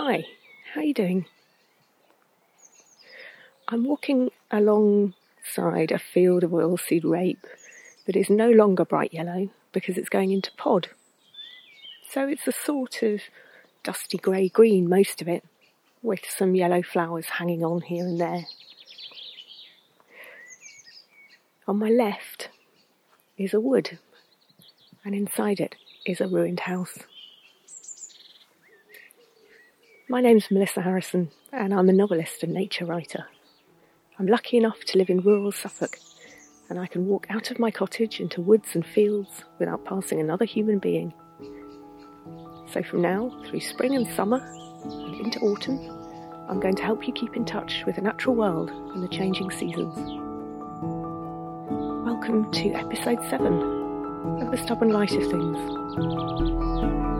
Hi, how are you doing? I'm walking alongside a field of oilseed rape that is no longer bright yellow because it's going into pod. So it's a sort of dusty grey green, most of it, with some yellow flowers hanging on here and there. On my left is a wood, and inside it is a ruined house. My name's Melissa Harrison, and I'm a novelist and nature writer. I'm lucky enough to live in rural Suffolk, and I can walk out of my cottage into woods and fields without passing another human being. So from now, through spring and summer, and into autumn, I'm going to help you keep in touch with the natural world and the changing seasons. Welcome to episode 7 of The Stubborn Light of Things.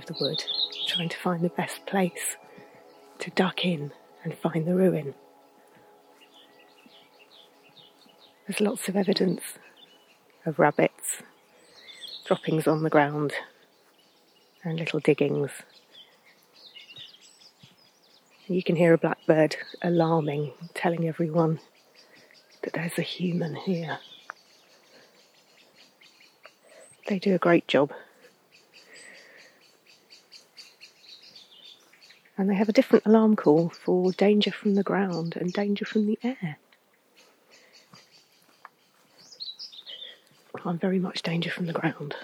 Of the wood, trying to find the best place to duck in and find the ruin. There's lots of evidence of rabbits, droppings on the ground, and little diggings. You can hear a blackbird alarming, telling everyone that there's a human here. They do a great job and they have a different alarm call for danger from the ground and danger from the air. I'm very much danger from the ground.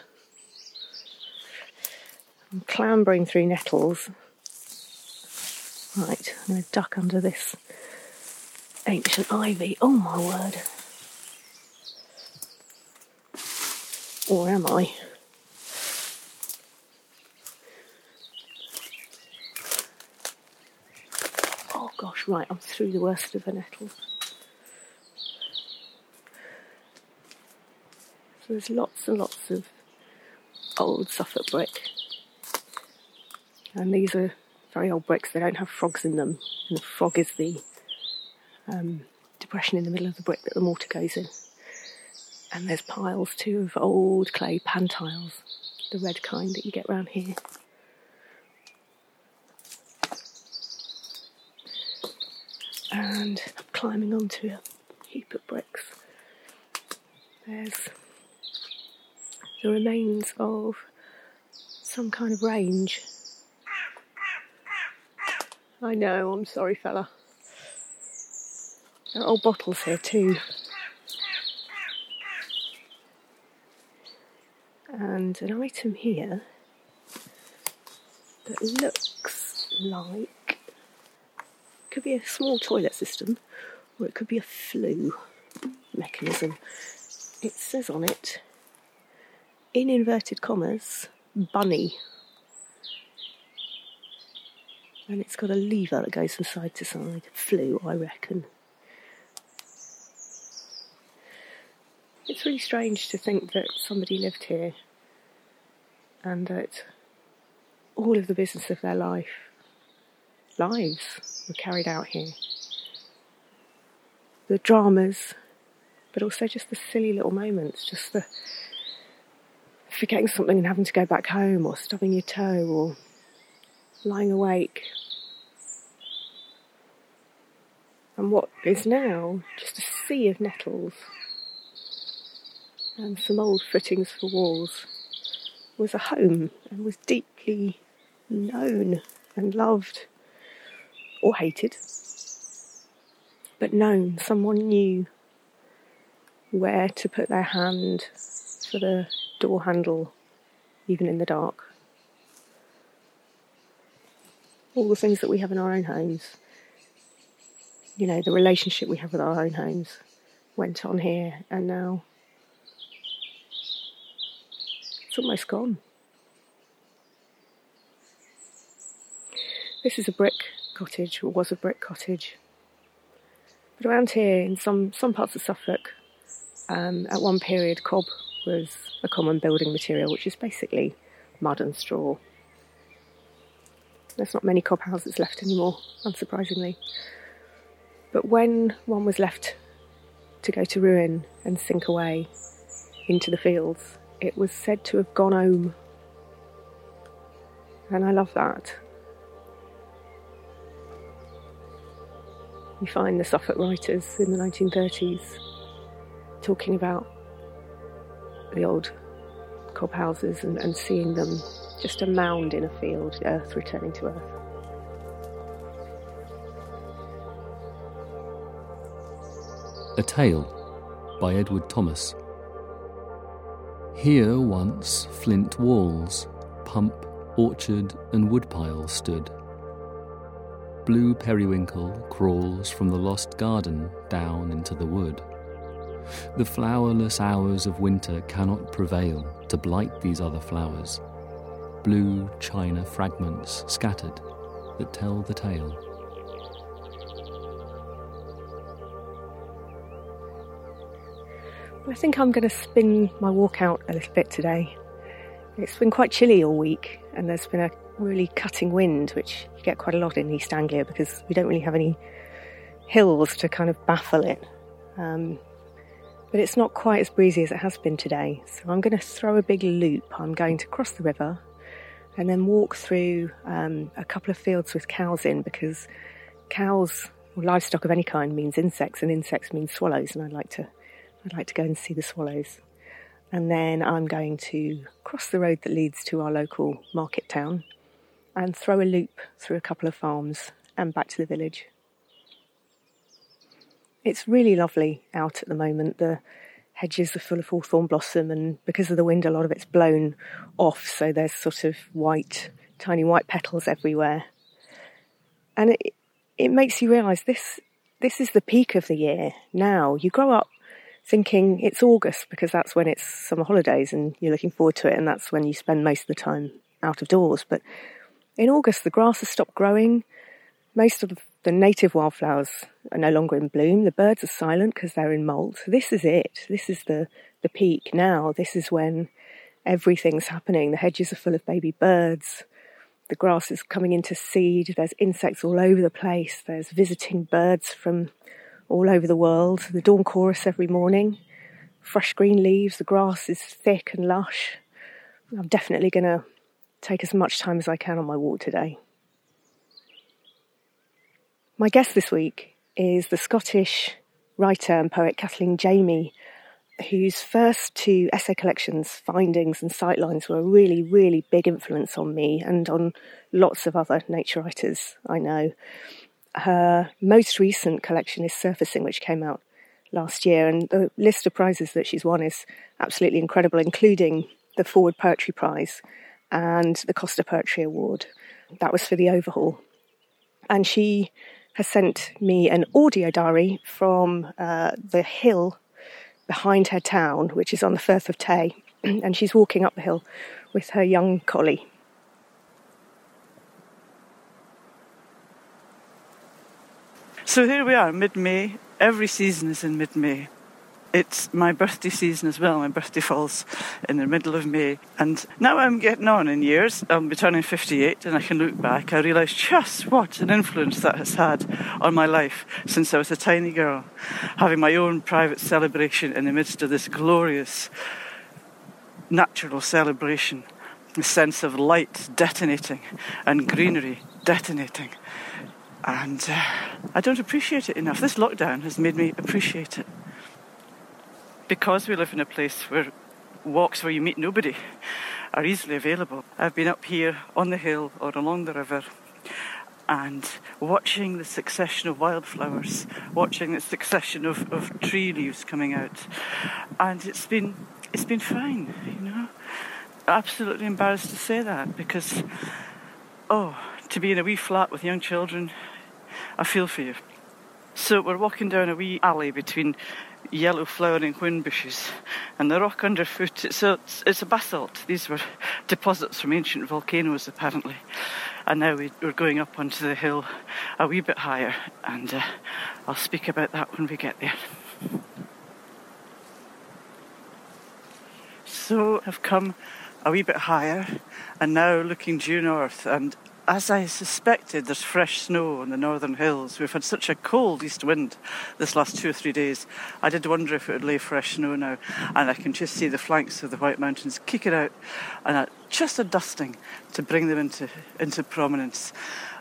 I'm clambering through nettles. Right, I'm going to duck under this ancient ivy. Oh my word. Or am I? Right, I'm through the worst of the nettles. So there's lots and lots of old Suffolk brick. And these are very old bricks, they don't have frogs in them. And the frog is the um, depression in the middle of the brick that the mortar goes in. And there's piles too of old clay pan tiles, the red kind that you get round here. And I'm climbing onto a heap of bricks. There's the remains of some kind of range. I know, I'm sorry, fella. There are old bottles here too. And an item here that looks like could be a small toilet system or it could be a flue mechanism. It says on it, in inverted commas, bunny. And it's got a lever that goes from side to side. Flue, I reckon. It's really strange to think that somebody lived here and that all of the business of their life, lives, were carried out here. The dramas, but also just the silly little moments, just the forgetting something and having to go back home, or stubbing your toe, or lying awake. And what is now just a sea of nettles and some old footings for walls was a home and was deeply known and loved or hated, but known. Someone knew where to put their hand for the door handle, even in the dark. All the things that we have in our own homes, you know, the relationship we have with our own homes went on here, and now it's almost gone. This is a brick cottage, or was a brick cottage. But around here, in some, some parts of Suffolk, um, at one period, cob was a common building material, which is basically mud and straw. There's not many cob houses left anymore, unsurprisingly. But when one was left to go to ruin and sink away into the fields, it was said to have gone home. And I love that. You find the Suffolk writers in the 1930s talking about the old cob houses and, and seeing them just a mound in a field, earth returning to earth. A Tale by Edward Thomas. Here once flint walls, pump, orchard, and woodpile stood. Blue periwinkle crawls from the lost garden down into the wood. The flowerless hours of winter cannot prevail to blight these other flowers. Blue china fragments scattered that tell the tale. I think I'm going to spin my walk out a little bit today. It's been quite chilly all week, and there's been a really cutting wind, which you get quite a lot in East Anglia because we don't really have any hills to kind of baffle it. Um, but it's not quite as breezy as it has been today. So I'm going to throw a big loop. I'm going to cross the river and then walk through um, a couple of fields with cows in because cows or livestock of any kind means insects and insects mean swallows and I'd like to I'd like to go and see the swallows. And then I'm going to cross the road that leads to our local market town and throw a loop through a couple of farms and back to the village. It's really lovely out at the moment. The hedges are full of hawthorn blossom, and because of the wind, a lot of it's blown off, so there's sort of white, tiny white petals everywhere. And it, it makes you realise this this is the peak of the year now. You grow up thinking it's August because that's when it's summer holidays and you're looking forward to it, and that's when you spend most of the time out of doors. But in August, the grass has stopped growing. Most of the native wildflowers are no longer in bloom. The birds are silent because they're in molt. This is it. This is the, the peak now. This is when everything's happening. The hedges are full of baby birds. The grass is coming into seed. There's insects all over the place. There's visiting birds from all over the world. The dawn chorus every morning. Fresh green leaves. The grass is thick and lush. I'm definitely going to take as much time as I can on my walk today. My guest this week is the Scottish writer and poet Kathleen Jamie, whose first two essay collections, Findings and Sightlines, were a really, really big influence on me and on lots of other nature writers I know. Her most recent collection is Surfacing, which came out last year, and the list of prizes that she's won is absolutely incredible, including the Forward Poetry Prize and the Costa Poetry Award. That was for the overhaul. And she has sent me an audio diary from uh, the hill behind her town, which is on the Firth of Tay, and she's walking up the hill with her young collie. So here we are, mid May. Every season is in mid May it's my birthday season as well. My birthday falls in the middle of May. And now I'm getting on in years, I'll be turning 58, and I can look back, I realise just what an influence that has had on my life since I was a tiny girl, having my own private celebration in the midst of this glorious natural celebration. The sense of light detonating and greenery detonating. And uh, I don't appreciate it enough. This lockdown has made me appreciate it because we live in a place where walks where you meet nobody are easily available. I've been up here on the hill or along the river and watching the succession of wildflowers, watching the succession of, of tree leaves coming out. And it's been it's been fine, you know. Absolutely embarrassed to say that because oh, to be in a wee flat with young children, I feel for you. So we're walking down a wee alley between yellow flowering whin bushes, and the rock underfoot. It's a, it's a basalt. These were deposits from ancient volcanoes, apparently. And now we, are going up onto the hill a wee bit higher, and uh, I'll speak about that when we get there. So I've come a wee bit higher, and now looking due north, and as I suspected, there's fresh snow on the northern hills. We've had such a cold east wind this last two or three days. I did wonder if it would lay fresh snow now, and I can just see the flanks of the White Mountains kick it out, and just a dusting to bring them into, into prominence.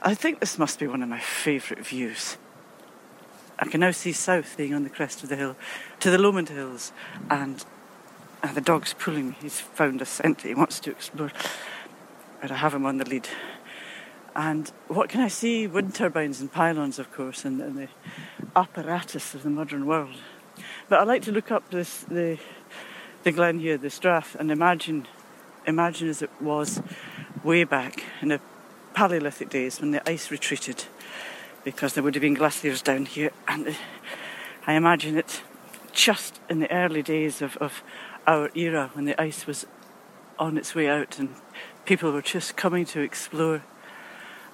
I think this must be one of my favourite views. I can now see south being on the crest of the hill to the Lomond Hills, and, and the dog's pulling me. He's found a scent that he wants to explore, but I have him on the lead. And what can I see? Wind turbines and pylons, of course, and, and the apparatus of the modern world. But I like to look up this the the glen here, the Strath, and imagine imagine as it was way back in the Paleolithic days when the ice retreated, because there would have been glaciers down here, and uh, I imagine it just in the early days of, of our era when the ice was on its way out and people were just coming to explore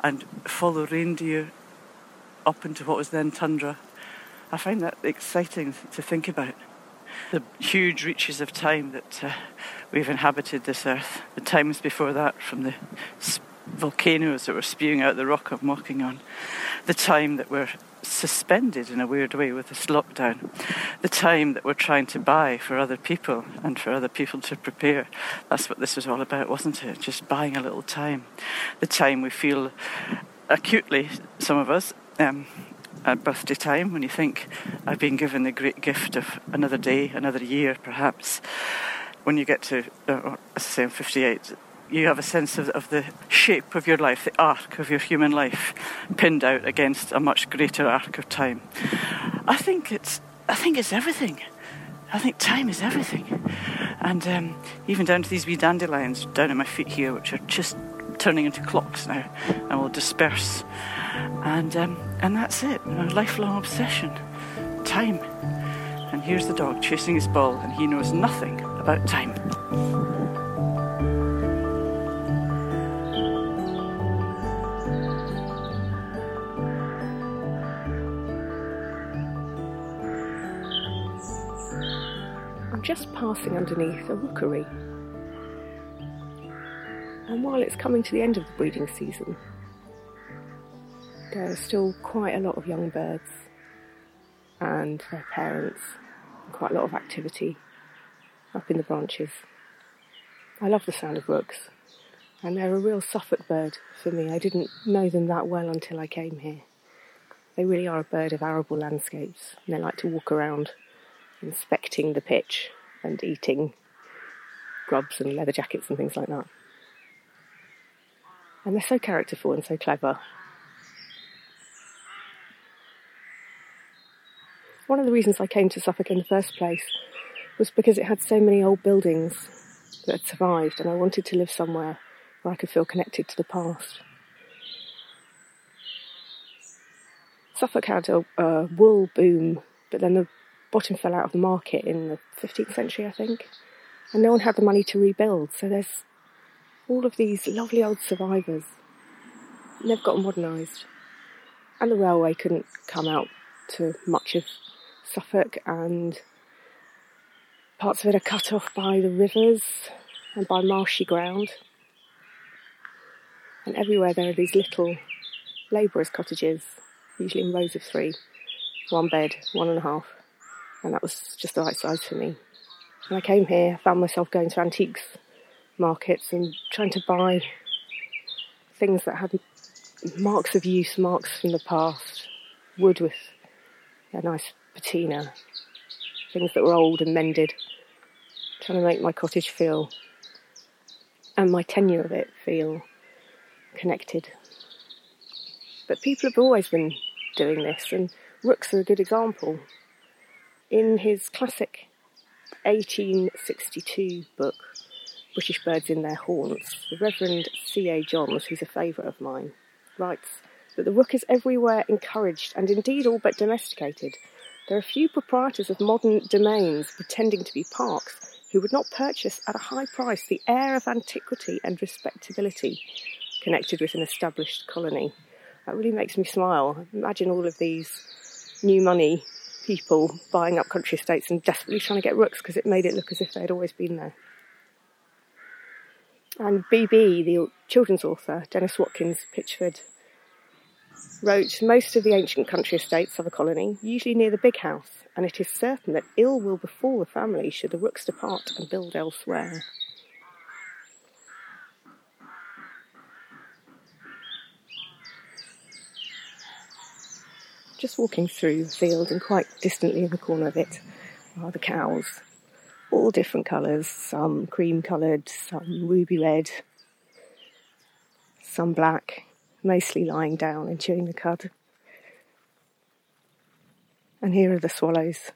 and follow reindeer up into what was then tundra. I find that exciting to think about. The huge reaches of time that uh, we've inhabited this earth, the times before that from the volcanoes that were spewing out the rock of on, the time that we're suspended in a weird way with this lockdown, the time that we're trying to buy for other people and for other people to prepare. That's what this was all about, wasn't it? Just buying a little time. The time we feel acutely, some of us, um, at birthday time when you think, I've been given the great gift of another day, another year perhaps. When you get to, uh, I say, I'm 58, you have a sense of, of the shape of your life, the arc of your human life, pinned out against a much greater arc of time. I think it's, I think it's everything. I think time is everything. And um, even down to these wee dandelions down at my feet here, which are just turning into clocks now and will disperse. And, um, and that's it, a lifelong obsession. Time. And here's the dog chasing his ball, and he knows nothing about time. Just passing underneath a rookery. And while it's coming to the end of the breeding season, there are still quite a lot of young birds and their parents, and quite a lot of activity up in the branches. I love the sound of rooks, and they're a real Suffolk bird for me. I didn't know them that well until I came here. They really are a bird of arable landscapes, and they like to walk around inspecting the pitch and eating grubs and leather jackets and things like that. And they're so characterful and so clever. One of the reasons I came to Suffolk in the first place was because it had so many old buildings that had survived, and I wanted to live somewhere where I could feel connected to the past. Suffolk had a, a wool boom, but then the bottom fell out of the market in the 15th century, I think, and no one had the money to rebuild. So there's all of these lovely old survivors. They've got modernised, and the railway couldn't come out to much of Suffolk, and parts of it are cut off by the rivers and by marshy ground. And everywhere there are these little labourers' cottages, usually in rows of three, one bed, one and a half and that was just the right size for me. When I came here, I found myself going to antiques markets and trying to buy things that had marks of use, marks from the past, wood with a nice patina, things that were old and mended, trying to make my cottage feel and my tenure of it feel connected. But people have always been doing this, and rooks are a good example in his classic 1862 book, British Birds in Their Haunts, the Reverend C.A. Johns, who's a favourite of mine, writes that the rook is everywhere encouraged and indeed all but domesticated, There are few proprietors of modern domains pretending to be parks who would not purchase at a high price the air of antiquity and respectability connected with an established colony. That really makes me smile. Imagine all of these new money people buying up country estates and desperately trying to get rooks because it made it look as if they'd always been there. And BB, the children's author, Denys Watkins Pitchford, wrote most of the ancient country estates of a colony, usually near the big house, and it is certain that ill will befall the family should the rooks depart and build elsewhere. Just walking through the field, and quite distantly in the corner of it are the cows all different colours, some cream coloured, some ruby red, some black, mostly lying down and chewing the cud. And here are the swallows,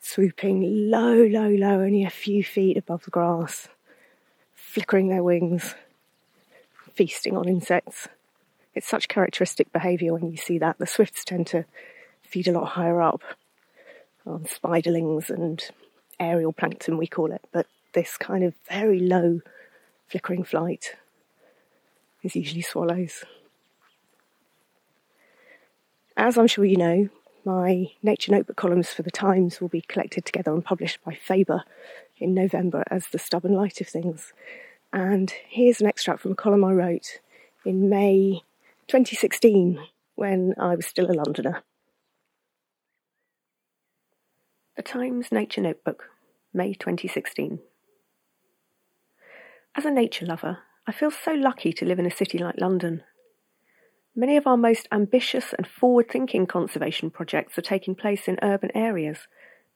swooping low, low, low, only a few feet above the grass, flickering their wings, feasting on insects. It's such characteristic behaviour when you see that. The swifts tend to feed a lot higher up on spiderlings and aerial plankton, we call it, but this kind of very low flickering flight is usually swallows. As I'm sure you know, my Nature Notebook columns for the Times will be collected together and published by Faber in November as The Stubborn Light of Things. And here's an extract from a column I wrote in May 2016 when I was still a Londoner. The Times Nature Notebook, May 2016. As a nature lover, I feel so lucky to live in a city like London. Many of our most ambitious and forward thinking conservation projects are taking place in urban areas,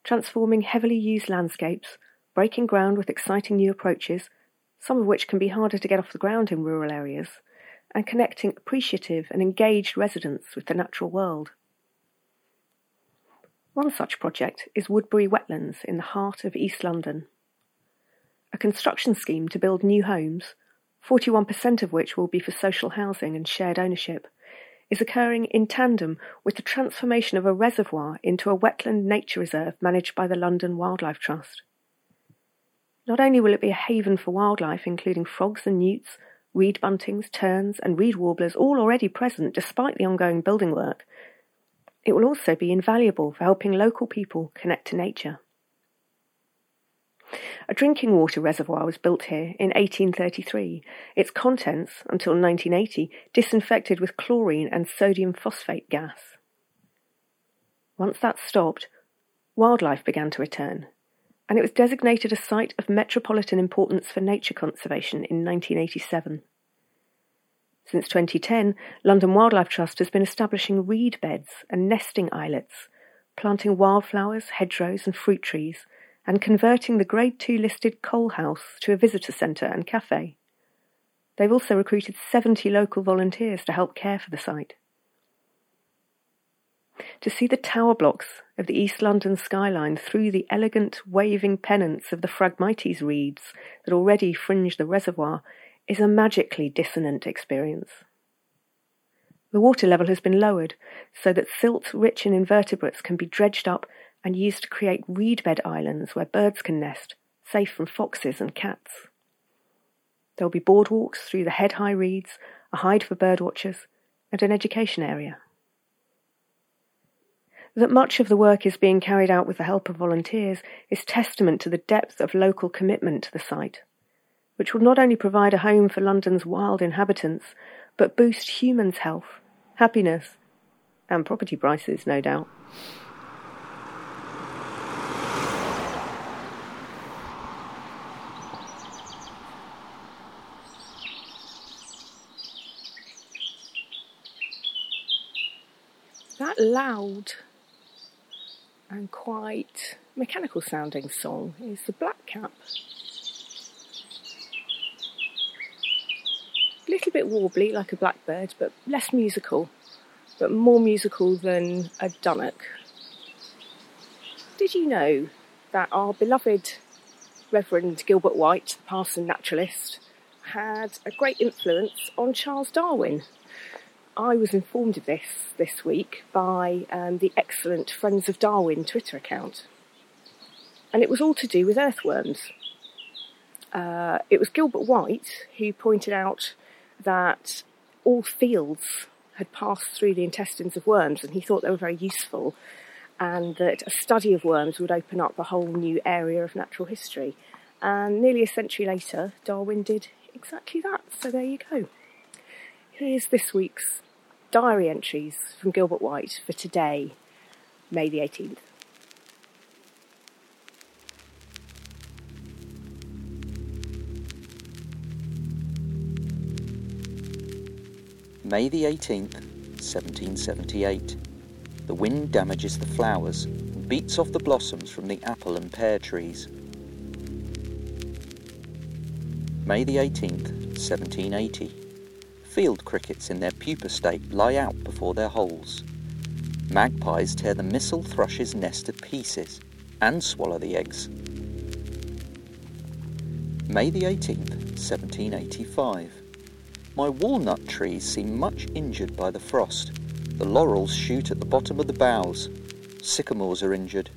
transforming heavily used landscapes, breaking ground with exciting new approaches, some of which can be harder to get off the ground in rural areas, and connecting appreciative and engaged residents with the natural world. One such project is Woodberry Wetlands in the heart of East London. A construction scheme to build new homes, 41% of which will be for social housing and shared ownership, is occurring in tandem with the transformation of a reservoir into a wetland nature reserve managed by the London Wildlife Trust. Not only will it be a haven for wildlife, including frogs and newts, reed buntings, terns, and reed warblers, all already present despite the ongoing building work, it will also be invaluable for helping local people connect to nature. A drinking water reservoir was built here in 1833, its contents, until 1980, disinfected with chlorine and sodium phosphate gas. Once that stopped, wildlife began to return, and it was designated a site of metropolitan importance for nature conservation in 1987. Since 2010, London Wildlife Trust has been establishing reed beds and nesting islets, planting wildflowers, hedgerows, and fruit trees, and converting the Grade 2 listed Coal House to a visitor centre and cafe. They've also recruited 70 local volunteers to help care for the site. To see the tower blocks of the East London skyline through the elegant waving pennants of the Phragmites reeds that already fringe the reservoir is a magically dissonant experience. The water level has been lowered so that silt rich in invertebrates can be dredged up and used to create reedbed islands where birds can nest, safe from foxes and cats. There will be boardwalks through the head high reeds, a hide for birdwatchers, and an education area. That much of the work is being carried out with the help of volunteers is testament to the depth of local commitment to the site which will not only provide a home for London's wild inhabitants, but boost humans' health, happiness, and property prices, no doubt. That loud and quite mechanical sounding song is the blackcap a little bit warbly like a blackbird, but less musical, but more musical than a dunnock. Did you know that our beloved Reverend Gilbert White, the parson naturalist, had a great influence on Charles Darwin? I was informed of this this week by um, the excellent Friends of Darwin Twitter account. And it was all to do with earthworms. Uh, it was Gilbert White who pointed out that all fields had passed through the intestines of worms and he thought they were very useful and that a study of worms would open up a whole new area of natural history. And nearly a century later, Darwin did exactly that. So there you go. Here's this week's diary entries from Gilbert White for today, May the 18th. May the 18th, 1778. The wind damages the flowers and beats off the blossoms from the apple and pear trees. May the 18th, 1780. Field crickets in their pupa state lie out before their holes. Magpies tear the missel thrush's nest to pieces and swallow the eggs. May the 18th, 1785. My walnut trees seem much injured by the frost. The laurels shoot at the bottom of the boughs. Sycamores are injured.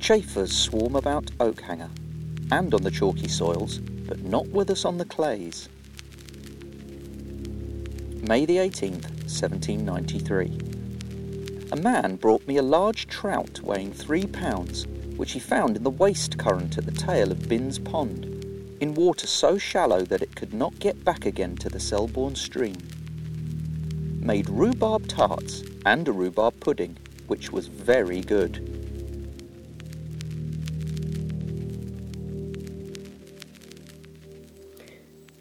Chafers swarm about oak hanger and on the chalky soils, but not with us on the clays. May the 18th, 1793. A man brought me a large trout weighing three pounds, which he found in the waste current at the tail of Bin's Pond in water so shallow that it could not get back again to the Selborne stream. Made rhubarb tarts and a rhubarb pudding, which was very good.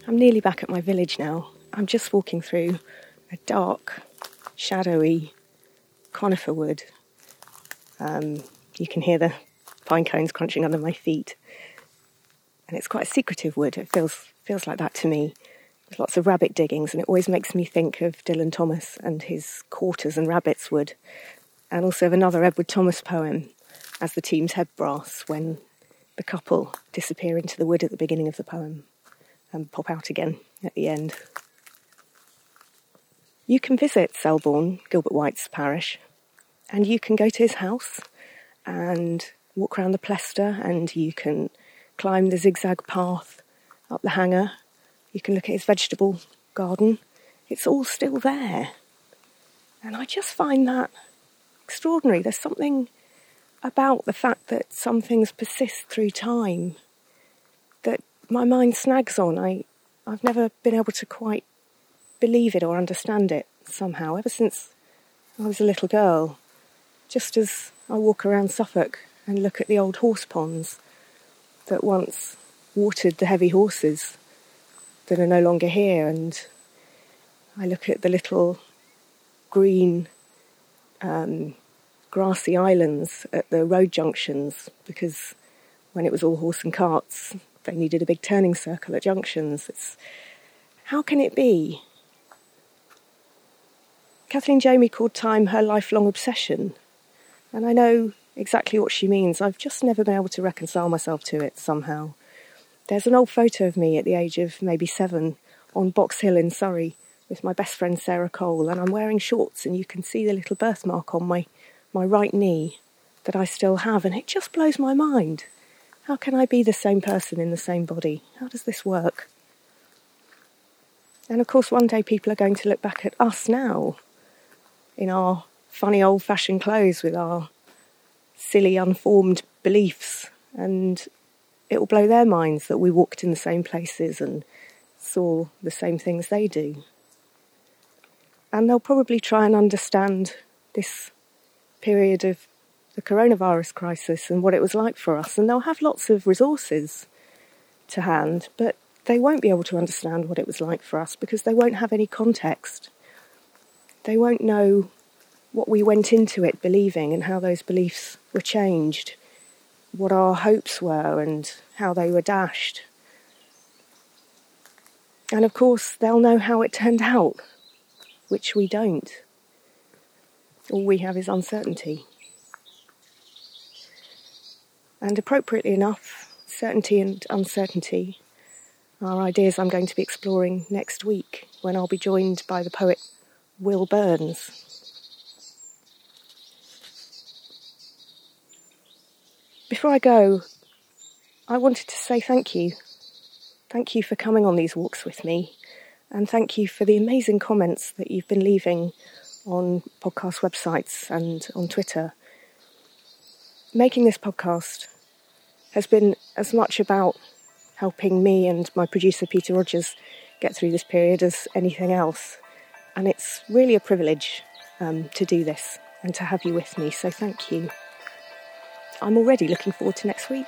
I'm nearly back at my village now. I'm just walking through a dark, shadowy conifer wood. Um, you can hear the pine cones crunching under my feet and it's quite a secretive wood. It feels feels like that to me. There's lots of rabbit diggings, and it always makes me think of Dylan Thomas and his quarters and rabbits wood, and also of another Edward Thomas poem, as the team's head brass when the couple disappear into the wood at the beginning of the poem and pop out again at the end. You can visit Selborne, Gilbert White's parish, and you can go to his house and walk around the Plestor, and you can climb the zigzag path up the hanger. You can look at his vegetable garden. It's all still there. And I just find that extraordinary. There's something about the fact that some things persist through time that my mind snags on. I, I've never been able to quite believe it or understand it somehow, ever since I was a little girl. Just as I walk around Suffolk and look at the old horse ponds that once watered the heavy horses that are no longer here. And I look at the little green, um, grassy islands at the road junctions because when it was all horse and carts, they needed a big turning circle at junctions. It's, how can it be? Kathleen Jamie called time her lifelong obsession. And I know exactly what she means. I've just never been able to reconcile myself to it somehow. There's an old photo of me at the age of maybe seven on Box Hill in Surrey with my best friend Sarah Cole, and I'm wearing shorts, and you can see the little birthmark on my, my right knee that I still have, and it just blows my mind. How can I be the same person in the same body? How does this work? And of course, one day people are going to look back at us now in our funny old fashioned clothes with our silly, unformed beliefs, and it will blow their minds that we walked in the same places and saw the same things they do. And they'll probably try and understand this period of the coronavirus crisis and what it was like for us, and they'll have lots of resources to hand, but they won't be able to understand what it was like for us because they won't have any context. They won't know what we went into it believing and how those beliefs were changed, what our hopes were and how they were dashed. And of course, they'll know how it turned out, which we don't. All we have is uncertainty. And appropriately enough, certainty and uncertainty are ideas I'm going to be exploring next week when I'll be joined by the poet Will Burns. Before I go, I wanted to say thank you. Thank you for coming on these walks with me, and thank you for the amazing comments that you've been leaving on podcast websites and on Twitter. Making this podcast has been as much about helping me and my producer Peter Rogers get through this period as anything else. And it's really a privilege um, to do this and to have you with me, so thank you. I'm already looking forward to next week.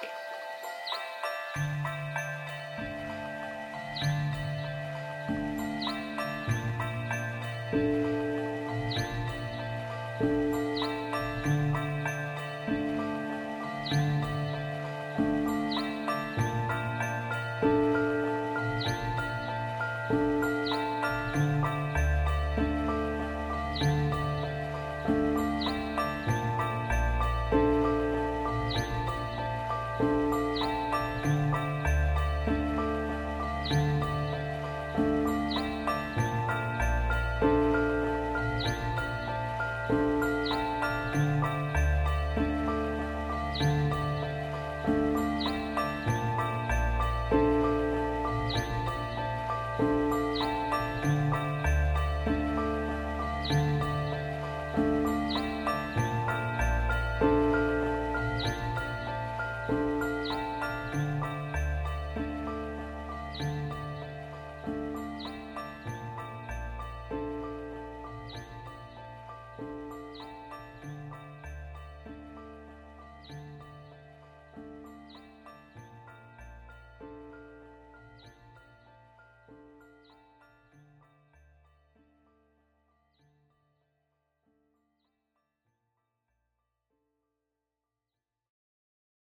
Thank